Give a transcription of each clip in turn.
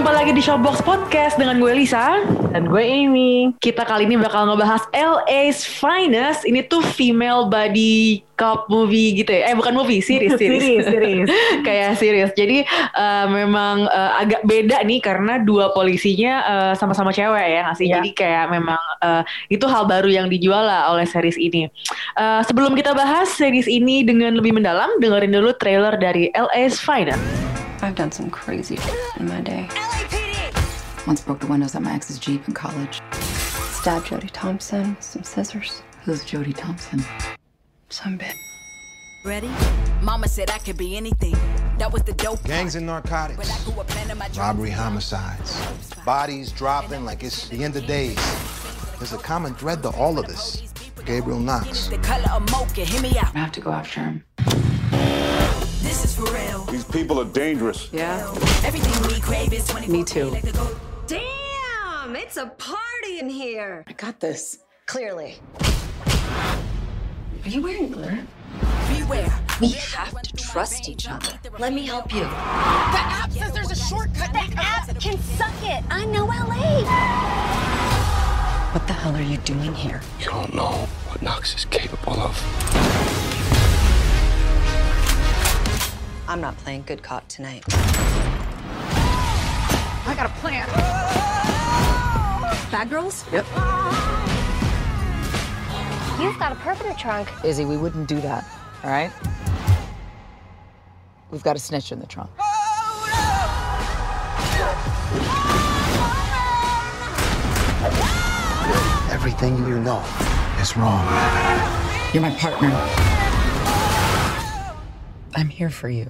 Jumpa lagi di Showbox Podcast dengan gue Lisa Dan gue Amy. Kita kali ini bakal ngebahas LA's Finest. Ini tuh female body cop movie gitu ya. Eh bukan movie, series, series. Series, series. Kayak series. Jadi eh, memang eh, agak beda nih karena dua polisinya eh, sama-sama cewek ya nggak sih? Iya. Jadi kayak memang eh, itu hal baru yang dijual lah oleh series ini. Eh, sebelum kita bahas series ini dengan lebih mendalam, dengerin dulu trailer dari LA's Finest. I've done some crazy shit in my day. Once broke the windows at my ex's Jeep in college. Stabbed Jody Thompson with some scissors. Who's Jody Thompson? Some bitch. Ready? Mama said I could be anything. That was the dope. Gangs and narcotics, I grew up planning my dreams. robbery, homicides, bodies dropping like it's the end of days. There's a common thread to all of this. Gabriel Knox. The color of mocha, hear me out. I have to go after him. This is for real. These people are dangerous. Yeah. Everything we crave is 24 Me too. Like the go- Damn, it's a party in here. I got this. Clearly. Are you wearing glitter? Beware. We have to trust each other. Let me help you. The app says there's a shortcut. The app can suck it. I know LA. What the hell are you doing here? You don't know what Knox is capable of. I'm not playing good cop tonight. I got a plan. Bad girls? Yep. You've got a perpetrator trunk. Izzy, we wouldn't do that, all right? We've got a snitch in the trunk. Everything you know is wrong. You're my partner. I'm here for you.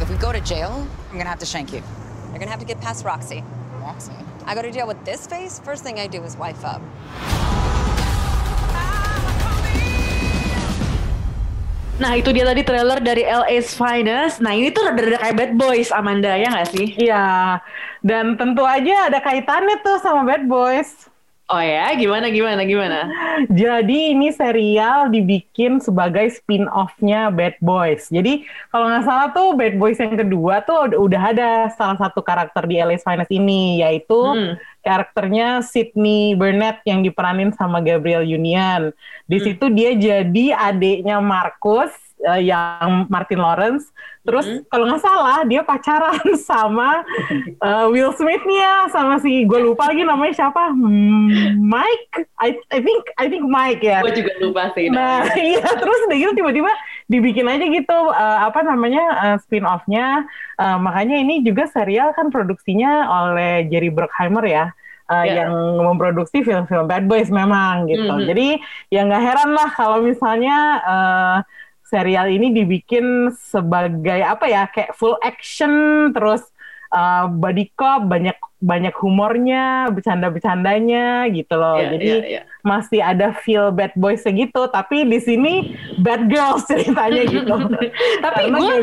If we go to jail, I'm gonna have to shank you. You're gonna have to get past Roxy. Roxy. I go to jail with this face, first thing I do is wife up. Nah itu dia tadi trailer dari LA's Finest. Nah ini tuh rada-rada kayak Bad Boys Amanda ya nggak sih? Iya. Dan tentu aja ada kaitannya tuh sama Bad Boys. Oh ya gimana gimana gimana? Jadi ini serial dibikin sebagai spin-off-nya Bad Boys. Jadi kalau nggak salah tuh Bad Boys yang kedua tuh ud- udah ada salah satu karakter di LA's Finest ini, yaitu Hmm. karakternya Sydney Burnett yang diperanin sama Gabriel Union. Di Hmm. situ dia jadi adiknya Marcus eh, yang Martin Lawrence. Terus Hmm. kalau nggak salah dia pacaran sama eh, Will Smith-nya sama si gue lupa lagi namanya siapa Hmm, Mike I, I think I think Mike ya. Gue juga lupa sih. Nah iya terus udah gitu tiba-tiba dibikin aja gitu eh, apa namanya eh, spin-off-nya Eh, makanya ini juga serial kan produksinya oleh Jerry Bruckheimer ya eh, Ya. yang memproduksi film-film Bad Boys memang gitu. Mhm. Jadi ya nggak heran lah kalau misalnya eh, serial ini dibikin sebagai apa ya kayak full action terus eh, body cop banyak banyak humornya bercanda-bercandanya gitu loh. Iya, Jadi iya, iya. masih ada feel bad boys segitu tapi di sini bad girls ceritanya gitu Tapi gue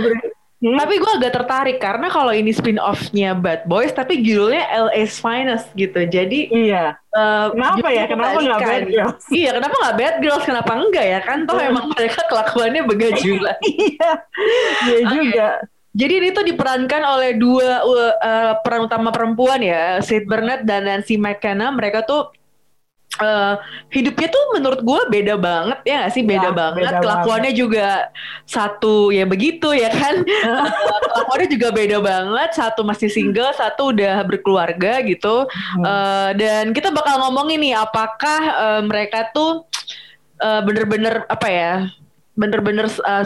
Hmm? tapi gue agak tertarik karena kalau ini spin off-nya Bad Boys tapi judulnya LA's Finest gitu. Jadi iya eh, Kenapa ya? Kenapa nggak. Bad Girls? Iya, kenapa nggak Bad Girls? Kenapa enggak ya? Kan toh emang mereka kelakuannya begajulan. iya iya Oke. juga Jadi ini tuh diperankan oleh dua uh, uh, peran utama perempuan ya, Sid Burnett dan Nancy McKenna. Mereka tuh uh, hidupnya tuh menurut gue beda banget ya nggak sih? Beda Ya, banget. beda Kelakuannya juga satu ya begitu ya kan. Uh, Kelakuannya juga beda banget. Satu masih single, satu udah berkeluarga gitu. Uh, dan kita bakal ngomongin nih apakah uh, mereka tuh uh, bener-bener apa ya? Bener-bener uh,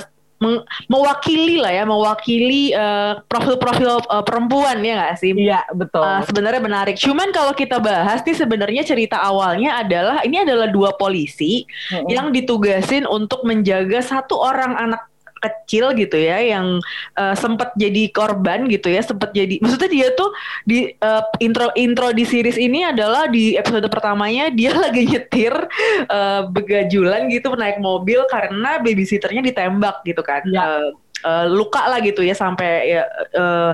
mewakili lah ya, mewakili uh, profil-profil uh, perempuan ya nggak sih? iya betul Uh, sebenarnya menarik. Cuman kalau kita bahas nih sebenarnya cerita awalnya adalah ini adalah dua polisi Mm-mm. yang ditugasin untuk menjaga satu orang anak kecil gitu ya yang uh, sempat jadi korban gitu ya sempat jadi maksudnya dia tuh di uh, intro intro di series ini adalah di episode pertamanya dia lagi nyetir uh, begajulan gitu naik mobil karena babysitternya ditembak gitu kan ya. uh, uh, luka lah gitu ya sampai ya uh,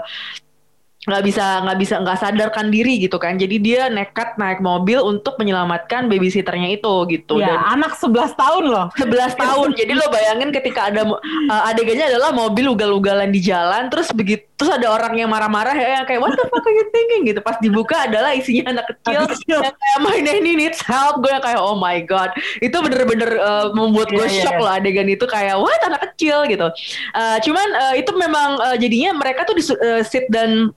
nggak bisa nggak bisa nggak sadarkan diri gitu kan. Jadi dia nekat naik mobil untuk menyelamatkan babysitternya itu gitu. Ya, dan anak 11 tahun loh. 11 tahun. Jadi lo bayangin ketika ada uh, adegannya adalah mobil ugal-ugalan di jalan terus begitu terus ada orang yang marah-marah ya kayak what the fuck are you thinking? gitu. Pas dibuka adalah isinya anak kecil, yang kayak my nanny needs help. Gue kayak oh my god. Itu bener-bener uh, membuat gue yeah, shock yeah. loh adegan itu kayak what? Anak kecil? gitu. Uh, cuman uh, itu memang uh, jadinya mereka tuh di uh, sit dan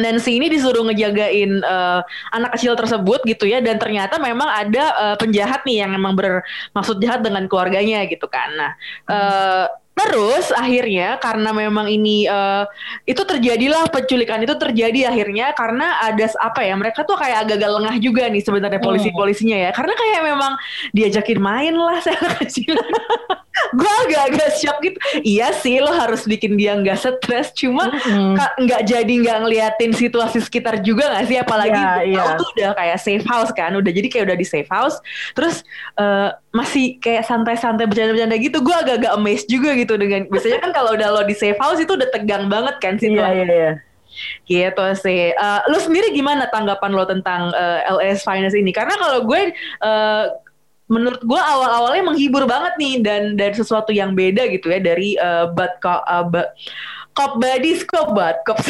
Nancy ini disuruh ngejagain uh, anak kecil tersebut gitu ya dan ternyata memang ada uh, penjahat nih yang memang bermaksud jahat dengan keluarganya gitu kan. Nah, uh, Terus akhirnya karena memang ini uh, itu terjadilah penculikan itu terjadi akhirnya karena ada apa ya mereka tuh kayak agak-agak lengah juga nih sebenarnya hmm. polisi-polisinya ya karena kayak memang diajakin main lah saya kecil. Gue agak-agak shock gitu. Iya sih lo harus bikin dia nggak stres. Cuma nggak hmm. jadi nggak ngeliatin situasi sekitar juga nggak sih? Apalagi yeah, yeah. tuh udah kayak safe house kan udah jadi kayak udah di safe house. Terus uh, masih kayak santai-santai bercanda-bercanda gitu gue agak-agak amazed juga gitu dengan biasanya kan kalau udah lo di safe house itu udah tegang banget kan sih iya iya iya. Gitu sih. Uh, lo sendiri gimana tanggapan lo tentang uh, eh, LS Finance ini? Karena kalau gue uh, menurut gue awal-awalnya menghibur banget nih dan dan sesuatu yang beda gitu ya dari uh, Bad Cop uh, ba, Cop Buddies Cop Bad Cop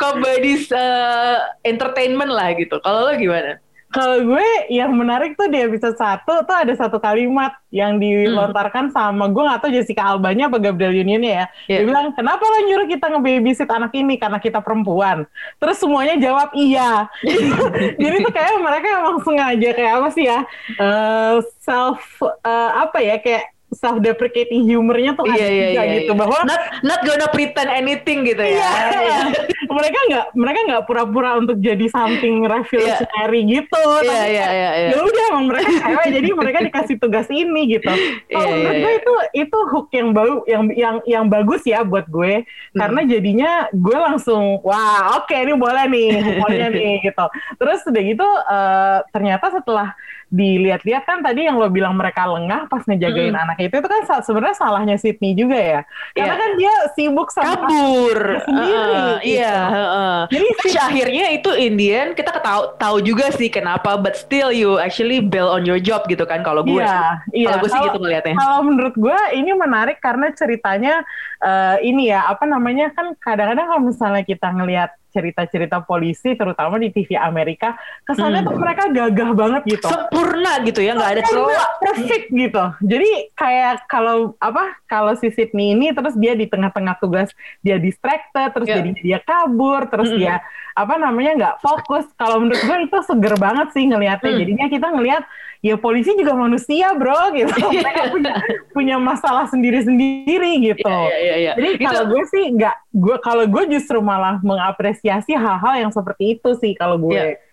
Cop Buddies uh, Entertainment lah gitu kalau lo gimana? Kalau gue yang menarik tuh di episode satu tuh ada satu kalimat yang dilontarkan hmm. sama gue gak tau Jessica Albanya apa Gabriel Unionnya ya. Yeah. Dia bilang, kenapa lo nyuruh kita nge-babysit anak ini karena kita perempuan? Terus semuanya jawab iya. Jadi tuh kayak mereka emang sengaja kayak apa sih ya? Uh, self, uh, apa ya, kayak self deprecating humornya tuh iya, iya, iya, gitu iya. bahwa not not gonna pretend anything gitu ya. Iya, iya. mereka nggak mereka nggak pura-pura untuk jadi something revolutionary yeah. gitu. Iya iya iya. Ya udah emang mereka cewek jadi mereka dikasih tugas ini gitu. Kalau yeah, menurut yeah, gue itu itu hook yang baru yang yang yang bagus ya buat gue hmm. karena jadinya gue langsung wah oke okay, ini boleh nih pokoknya nih gitu. Terus udah gitu uh, ternyata setelah dilihat-lihat kan tadi yang lo bilang mereka lengah pas ngejagain hmm. anak itu itu kan sebenarnya salahnya Sydney juga ya karena yeah. kan dia sibuk sama kabur sendiri uh, gitu. iya uh, jadi si akhirnya itu Indian kita tahu tahu juga sih kenapa but still you actually bail on your job gitu kan kalau gue yeah, iya. kalau gue sih gitu ngelihatnya kalau menurut gue ini menarik karena ceritanya uh, ini ya apa namanya kan kadang-kadang kalau misalnya kita ngelihat cerita-cerita polisi terutama di TV Amerika kesannya hmm. tuh mereka gagah banget gitu sempurna gitu ya nggak ada celah perfect gitu jadi kayak kalau apa kalau si Sydney ini terus dia di tengah-tengah tugas dia distracted terus yeah. jadi dia kabur terus hmm. dia apa namanya nggak fokus kalau menurut gue itu seger banget sih ngelihatnya hmm. jadinya kita ngelihat ya polisi juga manusia bro gitu mereka punya punya masalah sendiri-sendiri gitu yeah, yeah, yeah. jadi kalau gue sih nggak gue kalau gue justru malah mengapresiasi hal-hal yang seperti itu sih kalau gue yeah.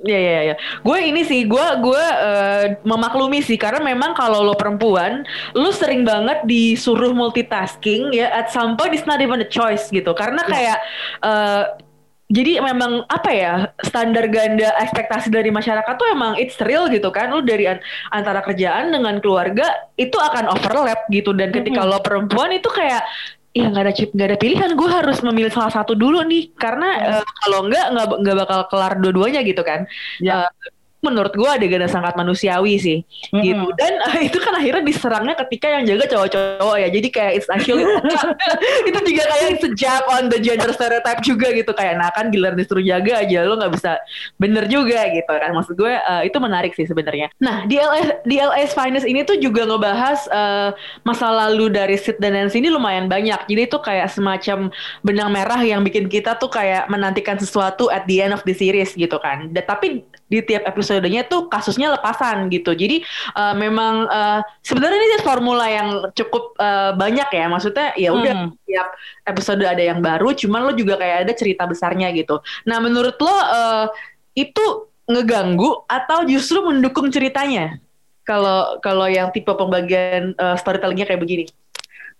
Iya iya iya. Gue ini sih gue gue uh, memaklumi sih karena memang kalau lo perempuan, lo sering banget disuruh multitasking ya at some point it's not even a choice gitu. Karena iya. kayak uh, jadi memang apa ya standar ganda ekspektasi dari masyarakat tuh emang it's real gitu kan. Lu dari an antara kerjaan dengan keluarga itu akan overlap gitu. Dan ketika mm -hmm. lo perempuan itu kayak ya nggak ada chip nggak ada pilihan gue harus memilih salah satu dulu nih. Karena uh, kalau enggak nggak nggak bakal kelar dua-duanya gitu kan. Ya. uh, menurut gue adegan sangat manusiawi sih. Mm-hmm. gitu. Dan uh, itu kan akhirnya diserangnya ketika yang jaga cowok-cowok ya. Jadi kayak it's actually itu juga kayak jab on the gender stereotype juga gitu. Kayak nah kan giliran disuruh jaga aja lo nggak bisa bener juga gitu kan. Maksud gue uh, itu menarik sih sebenarnya. Nah di LS di LS Finance ini tuh juga ngebahas uh, masa lalu dari Sid dan Nancy ini lumayan banyak. Jadi itu kayak semacam benang merah yang bikin kita tuh kayak menantikan sesuatu at the end of the series gitu kan. Dan tapi di tiap episodenya tuh kasusnya lepasan gitu. Jadi uh, memang uh, sebenarnya ini formula yang cukup uh, banyak ya. Maksudnya ya udah hmm. tiap episode ada yang baru, cuman lo juga kayak ada cerita besarnya gitu. Nah, menurut lo uh, itu ngeganggu atau justru mendukung ceritanya? Kalau kalau yang tipe pembagian uh, storytellingnya kayak begini.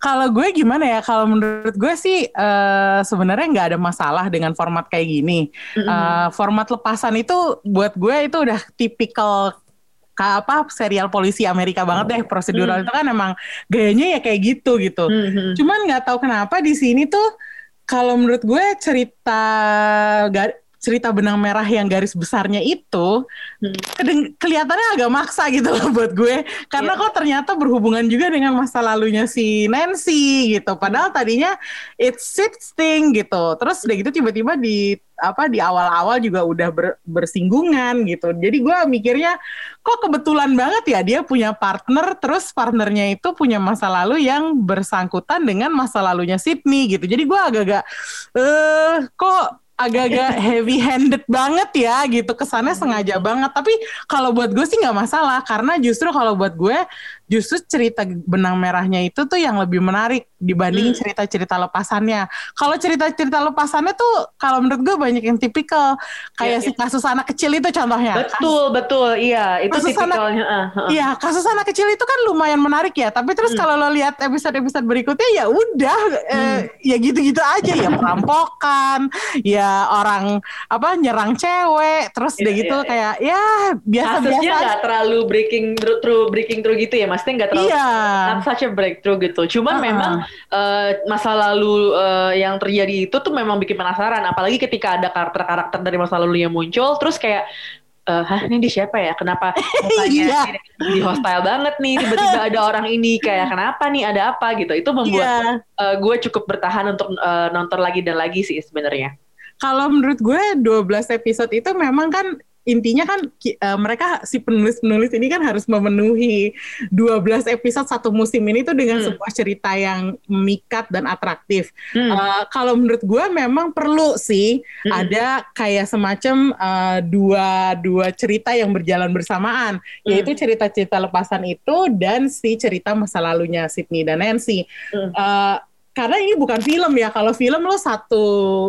Kalau gue gimana ya? Kalau menurut gue sih uh, sebenarnya nggak ada masalah dengan format kayak gini. Mm-hmm. Uh, format lepasan itu buat gue itu udah tipikal apa serial polisi Amerika banget deh prosedural mm. itu kan emang gayanya ya kayak gitu gitu. Mm-hmm. Cuman nggak tahu kenapa di sini tuh kalau menurut gue cerita cerita benang merah yang garis besarnya itu hmm. kelihatannya agak maksa gitu loh buat gue. Karena yeah. kok ternyata berhubungan juga dengan masa lalunya si Nancy gitu. Padahal tadinya it's thing gitu. Terus udah gitu tiba-tiba di apa di awal-awal juga udah ber, bersinggungan gitu. Jadi gue mikirnya kok kebetulan banget ya dia punya partner terus partnernya itu punya masa lalu yang bersangkutan dengan masa lalunya Sydney gitu. Jadi gue agak-agak eh kok agak-agak heavy handed banget ya gitu. Kesannya sengaja banget. Tapi kalau buat gue sih nggak masalah. Karena justru kalau buat gue justru cerita benang merahnya itu tuh yang lebih menarik dibanding hmm. cerita-cerita lepasannya. Kalau cerita-cerita lepasannya tuh kalau menurut gue banyak yang tipikal kayak ya, si kasus anak kecil itu contohnya. Betul, betul. Iya, itu kasus tipikalnya. Anak, uh, uh. Iya, kasus anak kecil itu kan lumayan menarik ya. Tapi terus hmm. kalau lo lihat episode-episode berikutnya ya udah eh, hmm. eh, ya gitu-gitu aja ya perampokan, ya orang apa nyerang cewek, terus ya, udah gitu ya, kayak ya biasa-biasa. Kasusnya terlalu breaking through breaking through gitu ya, Mas maksudnya nggak terlalu iya. not such a breakthrough gitu. Cuman uh-huh. memang uh, masa lalu uh, yang terjadi itu tuh memang bikin penasaran. Apalagi ketika ada karakter-karakter dari masa lalu yang muncul, terus kayak uh, hah ini di siapa ya? Kenapa iya. di hostile banget nih? Tiba-tiba ada orang ini kayak kenapa nih? Ada apa gitu? Itu membuat yeah. uh, gue cukup bertahan untuk uh, nonton lagi dan lagi sih sebenarnya. Kalau menurut gue 12 episode itu memang kan intinya kan uh, mereka si penulis-penulis ini kan harus memenuhi 12 episode satu musim ini tuh dengan hmm. sebuah cerita yang memikat dan atraktif. Hmm. Uh, kalau menurut gue memang perlu sih hmm. ada kayak semacam uh, dua dua cerita yang berjalan bersamaan, hmm. yaitu cerita-cerita lepasan itu dan si cerita masa lalunya Sydney dan Nancy. Hmm. Uh, karena ini bukan film ya. Kalau film lo satu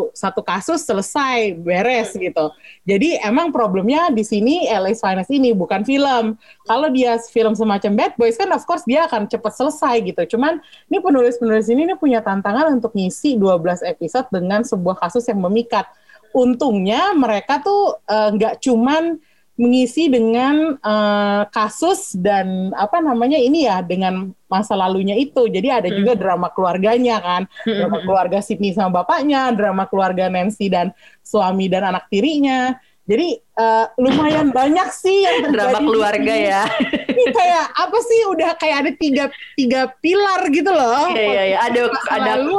satu kasus selesai beres gitu. Jadi emang problemnya di sini LA's Finest ini bukan film. Kalau dia film semacam Bad Boys kan of course dia akan cepat selesai gitu. Cuman ini penulis-penulis ini, ini punya tantangan untuk ngisi 12 episode dengan sebuah kasus yang memikat. Untungnya mereka tuh eh, nggak uh, cuman mengisi dengan uh, kasus dan apa namanya ini ya dengan masa lalunya itu. Jadi ada hmm. juga drama keluarganya kan, hmm. drama keluarga Sydney sama bapaknya, drama keluarga Nancy dan suami dan anak tirinya. Jadi uh, lumayan banyak sih yang terjadi. Drama keluarga ya. Ini kayak apa sih? Udah kayak ada tiga tiga pilar gitu loh. Iya iya iya. Ada ada lalu,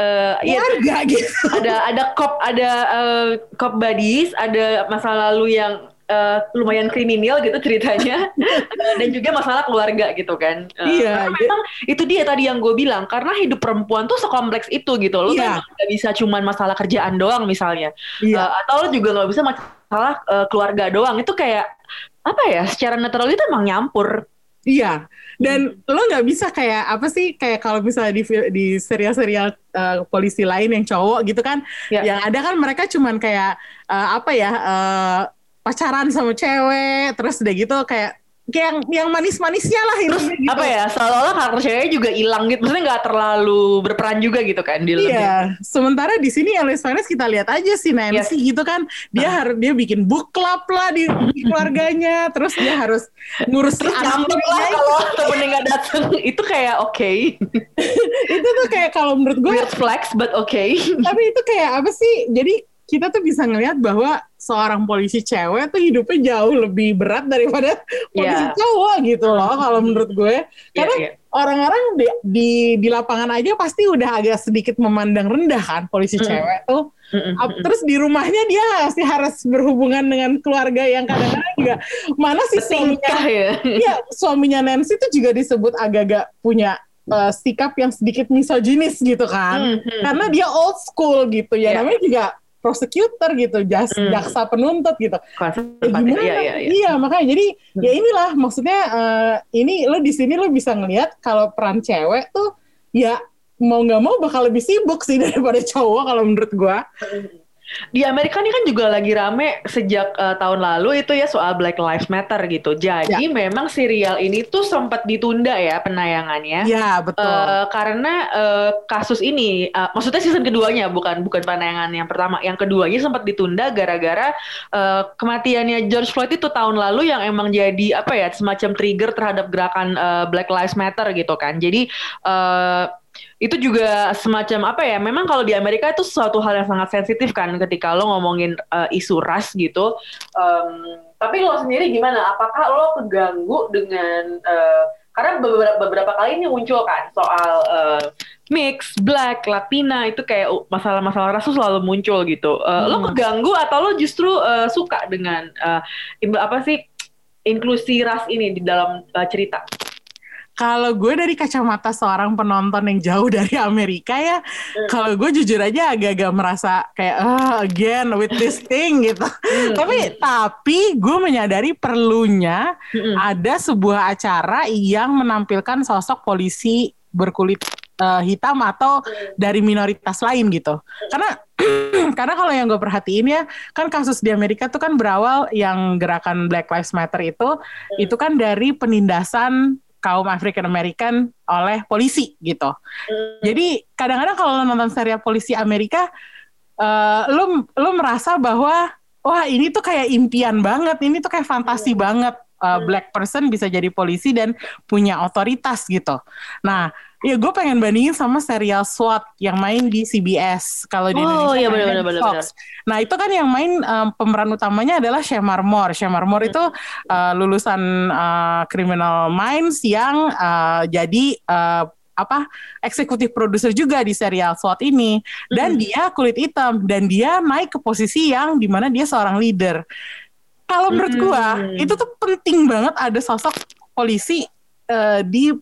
uh, ya, gitu. Ada ada cop ada uh, cop buddies, ada masa lalu yang uh, lumayan kriminal gitu ceritanya dan juga masalah keluarga gitu kan. Uh, iya. Memang itu dia tadi yang gue bilang karena hidup perempuan tuh sekompleks itu gitu. Lo iya. kan gak bisa cuman masalah kerjaan doang misalnya. Iya. Uh, atau lo juga nggak bisa masalah uh, keluarga doang. Itu kayak apa ya? Secara netral itu emang nyampur. Iya, dan hmm. lo nggak bisa kayak apa sih kayak kalau misalnya di di serial-serial uh, polisi lain yang cowok gitu kan, ya. yang ada kan mereka cuman kayak uh, apa ya uh, pacaran sama cewek terus udah gitu kayak kayak yang yang manis-manisnya lah ini gitu. apa ya seolah-olah karakter ceweknya juga hilang gitu maksudnya nggak terlalu berperan juga gitu kan di iya sementara di sini Alice Finance kita lihat aja si Nancy yes. gitu kan dia nah. harus dia bikin book club lah di, di keluarganya terus dia harus ngurus terus nyambung lah kalau temennya nggak datang itu kayak oke okay. itu tuh kayak kalau menurut gue weird flex but okay tapi itu kayak apa sih jadi kita tuh bisa ngelihat bahwa seorang polisi cewek tuh hidupnya jauh lebih berat daripada polisi yeah. cowok gitu loh kalau menurut gue iya, karena yeah, yeah. orang-orang di, di di lapangan aja pasti udah agak sedikit memandang rendah kan polisi mm. cewek tuh mm -mm. terus di rumahnya dia masih harus berhubungan dengan keluarga yang kadang-kadang juga mana sih suaminya ya. ya suaminya Nancy tuh juga disebut agak-agak punya uh, sikap yang sedikit misoginis gitu kan mm -hmm. karena dia old school gitu ya yeah. namanya juga prosecutor gitu, jas, hmm. jaksa penuntut gitu. ya, gimana? Iya, iya, iya. iya, makanya jadi hmm. ya inilah maksudnya uh, ini lo di sini lo bisa ngelihat kalau peran cewek tuh ya mau nggak mau bakal lebih sibuk sih daripada cowok kalau menurut gua. Di Amerika ini kan juga lagi rame sejak uh, tahun lalu itu ya soal Black Lives Matter gitu. Jadi ya. memang serial ini tuh sempat ditunda ya penayangannya. Iya betul. Uh, karena uh, kasus ini, uh, maksudnya season keduanya bukan bukan penayangan yang pertama, yang keduanya sempat ditunda gara-gara uh, kematiannya George Floyd itu tahun lalu yang emang jadi apa ya semacam trigger terhadap gerakan uh, Black Lives Matter gitu kan. Jadi uh, itu juga semacam apa ya memang kalau di Amerika itu suatu hal yang sangat sensitif kan ketika lo ngomongin uh, isu ras gitu um, tapi lo sendiri gimana apakah lo keganggu dengan uh, karena beberapa, beberapa kali ini muncul kan soal uh, mix, black, Latina itu kayak masalah-masalah ras selalu muncul gitu. Uh, hmm. Lo keganggu atau lo justru uh, suka dengan uh, apa sih inklusi ras ini di dalam uh, cerita? Kalau gue dari kacamata seorang penonton yang jauh dari Amerika ya, mm. kalau gue jujur aja agak-agak merasa kayak oh, again with this thing gitu. Mm. tapi tapi gue menyadari perlunya mm. ada sebuah acara yang menampilkan sosok polisi berkulit uh, hitam atau dari minoritas lain gitu. Karena karena kalau yang gue perhatiin ya kan kasus di Amerika tuh kan berawal yang gerakan Black Lives Matter itu itu kan dari penindasan kaum African American oleh polisi gitu. Hmm. Jadi kadang-kadang kalau lo nonton serial polisi Amerika, uh, lo lo merasa bahwa wah ini tuh kayak impian banget, ini tuh kayak fantasi hmm. banget uh, black person bisa jadi polisi dan punya otoritas gitu. Nah Iya, gue pengen bandingin sama serial SWAT yang main di CBS kalau di oh, Indonesia. Oh iya benar-benar. Fox. Nah itu kan yang main um, pemeran utamanya adalah Shemar Moore. Shemar Moore itu uh, lulusan uh, Criminal Minds yang uh, jadi uh, apa eksekutif produser juga di serial SWAT ini dan mm. dia kulit hitam dan dia naik ke posisi yang di mana dia seorang leader. Kalau menurut gue itu tuh penting banget ada sosok polisi uh, di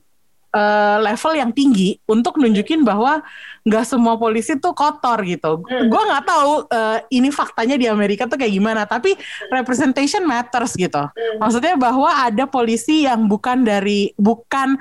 uh, level yang tinggi untuk nunjukin bahwa nggak semua polisi tuh kotor gitu. Hmm. Gue nggak tahu uh, ini faktanya di Amerika tuh kayak gimana, tapi representation matters gitu. Hmm. Maksudnya bahwa ada polisi yang bukan dari bukan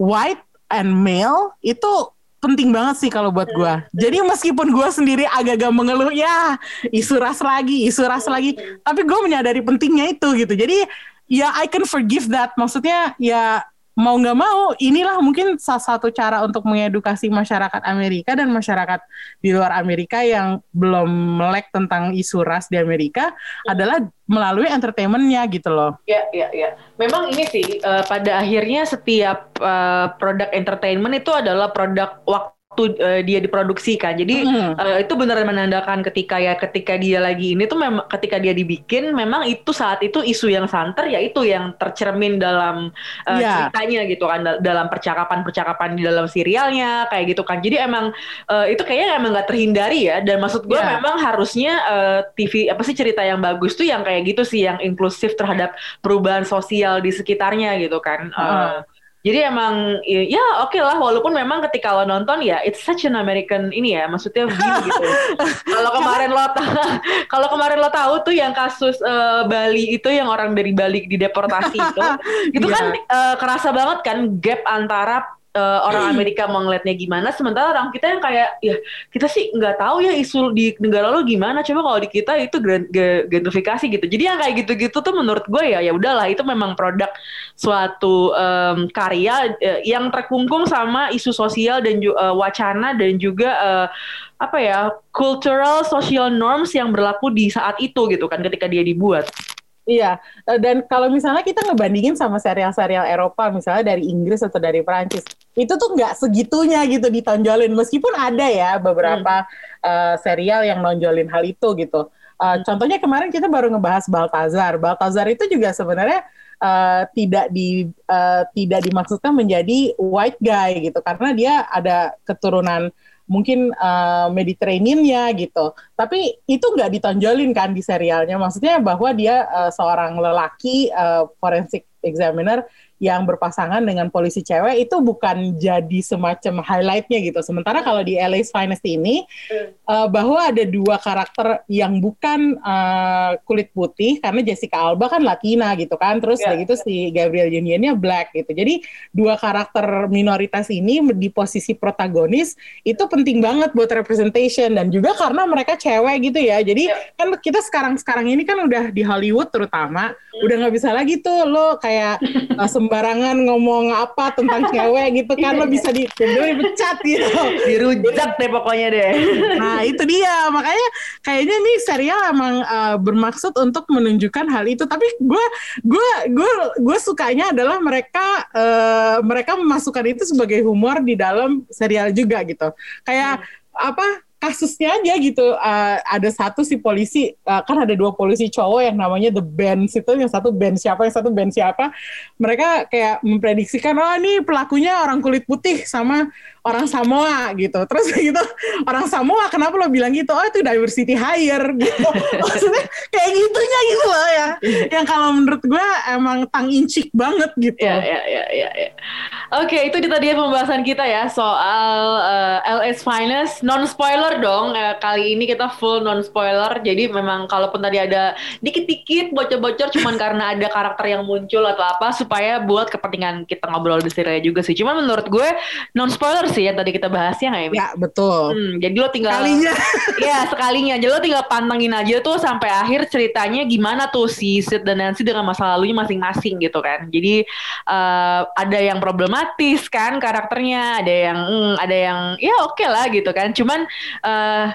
white and male itu penting banget sih kalau buat gue. Hmm. Jadi meskipun gue sendiri agak-agak mengeluh ya isu ras lagi, isu ras lagi, hmm. tapi gue menyadari pentingnya itu gitu. Jadi ya I can forgive that. Maksudnya ya mau nggak mau inilah mungkin salah satu cara untuk mengedukasi masyarakat Amerika dan masyarakat di luar Amerika yang belum melek tentang isu ras di Amerika adalah melalui entertainmentnya gitu loh. Ya, ya, ya. Memang ini sih uh, pada akhirnya setiap uh, produk entertainment itu adalah produk waktu waktu uh, dia diproduksi kan. Jadi mm. uh, itu benar menandakan ketika ya ketika dia lagi ini tuh memang ketika dia dibikin memang itu saat itu isu yang santer ya itu yang tercermin dalam uh, yeah. ceritanya gitu kan dalam percakapan-percakapan di dalam serialnya kayak gitu kan. Jadi emang uh, itu kayaknya emang nggak terhindari ya dan maksud gue yeah. memang harusnya uh, TV apa sih cerita yang bagus tuh yang kayak gitu sih yang inklusif terhadap perubahan sosial di sekitarnya gitu kan. Uh, jadi emang ya oke okay lah walaupun memang ketika lo nonton ya it's such an American ini ya maksudnya view gitu. kalau kemarin lo kalau kemarin lo tahu tuh yang kasus uh, Bali itu yang orang dari Bali dideportasi itu itu yeah. kan uh, kerasa banget kan gap antara uh, orang Amerika mau ngeliatnya gimana sementara orang kita yang kayak ya kita sih nggak tahu ya isu di negara lo gimana coba kalau di kita itu gentrifikasi gitu. Jadi yang kayak gitu-gitu tuh menurut gue ya ya udahlah itu memang produk suatu um, karya uh, yang terkungkung sama isu sosial dan uh, wacana dan juga uh, apa ya cultural social norms yang berlaku di saat itu gitu kan ketika dia dibuat Iya, eh, dan kalau misalnya kita ngebandingin sama serial-serial Eropa, misalnya dari Inggris atau dari Perancis, itu tuh nggak segitunya gitu ditonjolin. Meskipun ada ya beberapa hmm. uh, serial yang nonjolin hal itu gitu. Uh, hmm. Contohnya kemarin kita baru ngebahas Baltazar. Baltazar itu juga sebenarnya uh, tidak di uh, tidak dimaksudkan menjadi white guy gitu, karena dia ada keturunan mungkin uh, Mediterranean-nya gitu. Tapi itu nggak ditonjolin kan di serialnya. Maksudnya bahwa dia uh, seorang lelaki uh, forensic examiner yang berpasangan dengan polisi cewek itu bukan jadi semacam highlightnya gitu. Sementara kalau di LA's Finest ini uh, bahwa ada dua karakter yang bukan uh, kulit putih karena Jessica Alba kan Latina gitu kan, terus yeah. gitu si Gabriel Unionnya black gitu. Jadi dua karakter minoritas ini di posisi protagonis itu penting banget buat representation dan juga karena mereka cewek gitu ya. Jadi yeah. kan kita sekarang-sekarang ini kan udah di Hollywood terutama mm. udah nggak bisa lagi tuh lo kayak uh, sembarangan ngomong apa tentang cewek gitu kan lo bisa di dipecat gitu. Dirujak deh pokoknya deh. Nah itu dia. Makanya kayaknya nih serial emang uh, bermaksud untuk menunjukkan hal itu. Tapi gue gue gue gue sukanya adalah mereka uh, mereka memasukkan itu sebagai humor di dalam serial juga gitu. Kayak hmm. apa kasusnya aja gitu uh, ada satu si polisi uh, kan ada dua polisi cowok yang namanya the Benz itu yang satu Benz siapa yang satu Benz siapa mereka kayak memprediksikan oh ini pelakunya orang kulit putih sama orang Samoa gitu. Terus gitu orang Samoa kenapa lo bilang gitu? Oh itu diversity hire gitu. Maksudnya kayak gitunya gitu loh ya. Yang kalau menurut gue emang tang incik banget gitu. Ya ya ya ya. ya. Oke itu tadi pembahasan kita ya soal uh, eh, LS Finest non spoiler dong. Uh, kali ini kita full non spoiler. Jadi memang kalaupun tadi ada dikit-dikit bocor-bocor cuman karena ada karakter yang muncul atau apa supaya buat kepentingan kita ngobrol di serial juga sih. Cuman menurut gue non spoiler sih yang tadi kita bahas ya nggak ya? betul. Hmm, jadi lo tinggal sekalinya. ya sekalinya. Jadi lo tinggal pantengin aja tuh sampai akhir ceritanya gimana tuh si Sid dan Nancy dengan masa lalunya masing-masing gitu kan. Jadi uh, ada yang problematis kan karakternya, ada yang hmm, ada yang ya oke okay lah gitu kan. Cuman uh,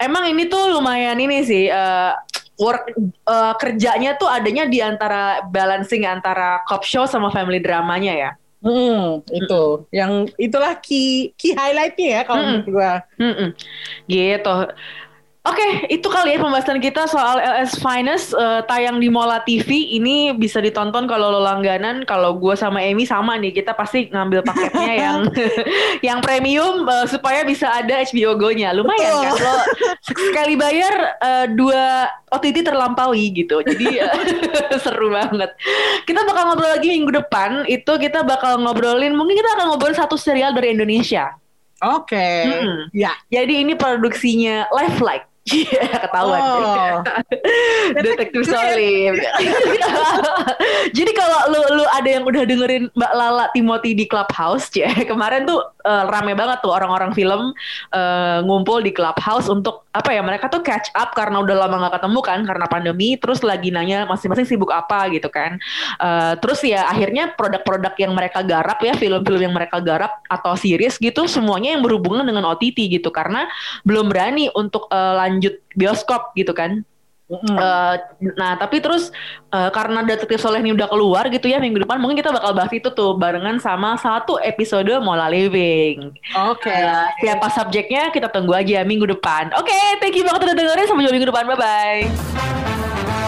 emang ini tuh lumayan ini sih. Uh, work uh, kerjanya tuh adanya di antara balancing antara cop show sama family dramanya ya. Hmm, itu hmm. yang itulah key key highlightnya ya kalau hmm. menurut gua. Hmm. Gitu. Oke, okay, itu kali ya pembahasan kita soal LS Finest uh, tayang di Mola TV. Ini bisa ditonton kalau lo langganan. Kalau gue sama Amy sama nih, kita pasti ngambil paketnya yang yang premium uh, supaya bisa ada HBO Go-nya. Lumayan kan lo sekali bayar uh, dua OTT terlampaui gitu. Jadi seru banget. Kita bakal ngobrol lagi minggu depan. Itu kita bakal ngobrolin, mungkin kita akan ngobrol satu serial dari Indonesia. Oke. Okay. Hmm. Ya. Jadi ini produksinya Life Iya, ketahuan. Oh. Detektif Solim. Jadi kalau lu lu ada yang udah dengerin Mbak Lala Timothy di Clubhouse, ya kemarin tuh uh, rame banget tuh orang-orang film uh, ngumpul di Clubhouse untuk apa ya? Mereka tuh catch up karena udah lama gak ketemu kan karena pandemi, terus lagi nanya masing-masing sibuk apa gitu kan. Uh, terus ya akhirnya produk-produk yang mereka garap ya, film-film yang mereka garap atau series gitu semuanya yang berhubungan dengan OTT gitu karena belum berani untuk uh, lanjut bioskop gitu kan. Mm. Uh, nah tapi terus uh, karena detektif Soleh ini udah keluar gitu ya minggu depan mungkin kita bakal bahas itu tuh barengan sama satu episode Mola Living. Oke. Okay. Uh, siapa subjeknya kita tunggu aja minggu depan. Oke, okay, thank you banget udah dengerin sampai minggu depan. Bye bye.